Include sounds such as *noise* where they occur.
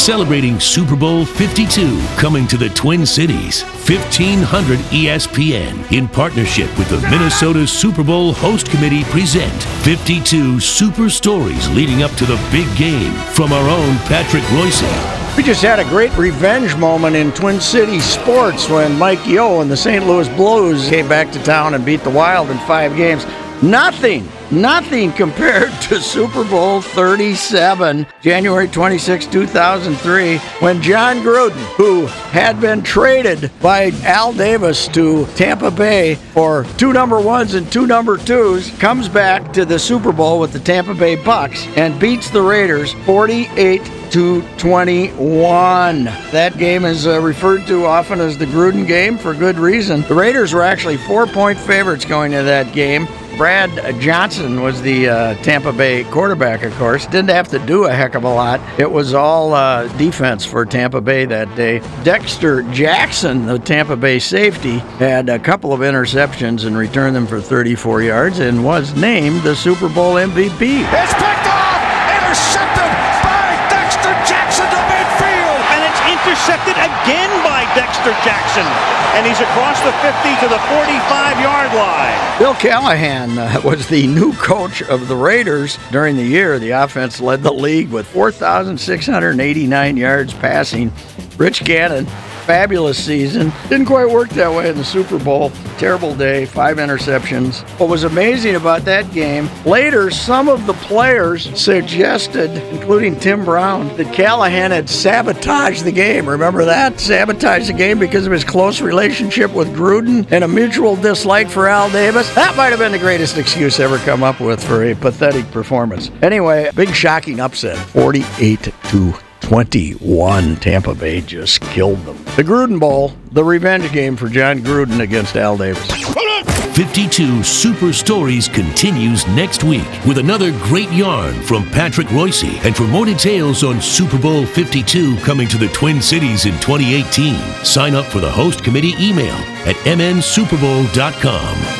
celebrating Super Bowl 52 coming to the Twin Cities. 1500 ESPN in partnership with the Minnesota Super Bowl Host Committee present 52 super stories leading up to the big game from our own Patrick Royce. We just had a great revenge moment in Twin Cities sports when Mike Yeo and the St. Louis Blues came back to town and beat the Wild in five games. Nothing, nothing compared to Super Bowl 37, January 26, 2003, when Jon Gruden, who had been traded by Al Davis to Tampa Bay for two number ones and two number twos, comes back to the Super Bowl with the Tampa Bay Bucks and beats the Raiders 48 to 21. That game is uh, referred to often as the Gruden game for good reason. The Raiders were actually four point favorites going to that game. Brad Johnson was the uh, Tampa Bay quarterback, of course. Didn't have to do a heck of a lot. It was all uh, defense for Tampa Bay that day. Dexter Jackson, the Tampa Bay safety, had a couple of interceptions and returned them for 34 yards and was named the Super Bowl MVP. It's picked off! Intercepted again by Dexter Jackson. And he's across the 50 to the 45 yard line. Bill Callahan uh, *laughs* was the new coach of the Raiders during the year. The offense led the league with 4,689 yards passing. Rich Gannon, fabulous season. Didn't quite work that way in the Super Bowl. Terrible day, five interceptions. What was amazing about that game, later some of the players suggested, including Tim Brown, that Callahan had sabotaged the game. Remember that? Sabotaged the game because of his close relationship with Gruden and a mutual dislike for Al Davis. That might have been the greatest excuse ever come up with for a pathetic performance. Anyway, big shocking upset, 48 to 21. Tampa Bay just killed them. The Gruden Bowl, the revenge game for Jon Gruden against Al Davis. 52 Super Stories continues next week with another great yarn from Patrick Royce. And for more details on Super Bowl 52 coming to the Twin Cities in 2018, sign up for the host committee email at mnsuperbowl.com.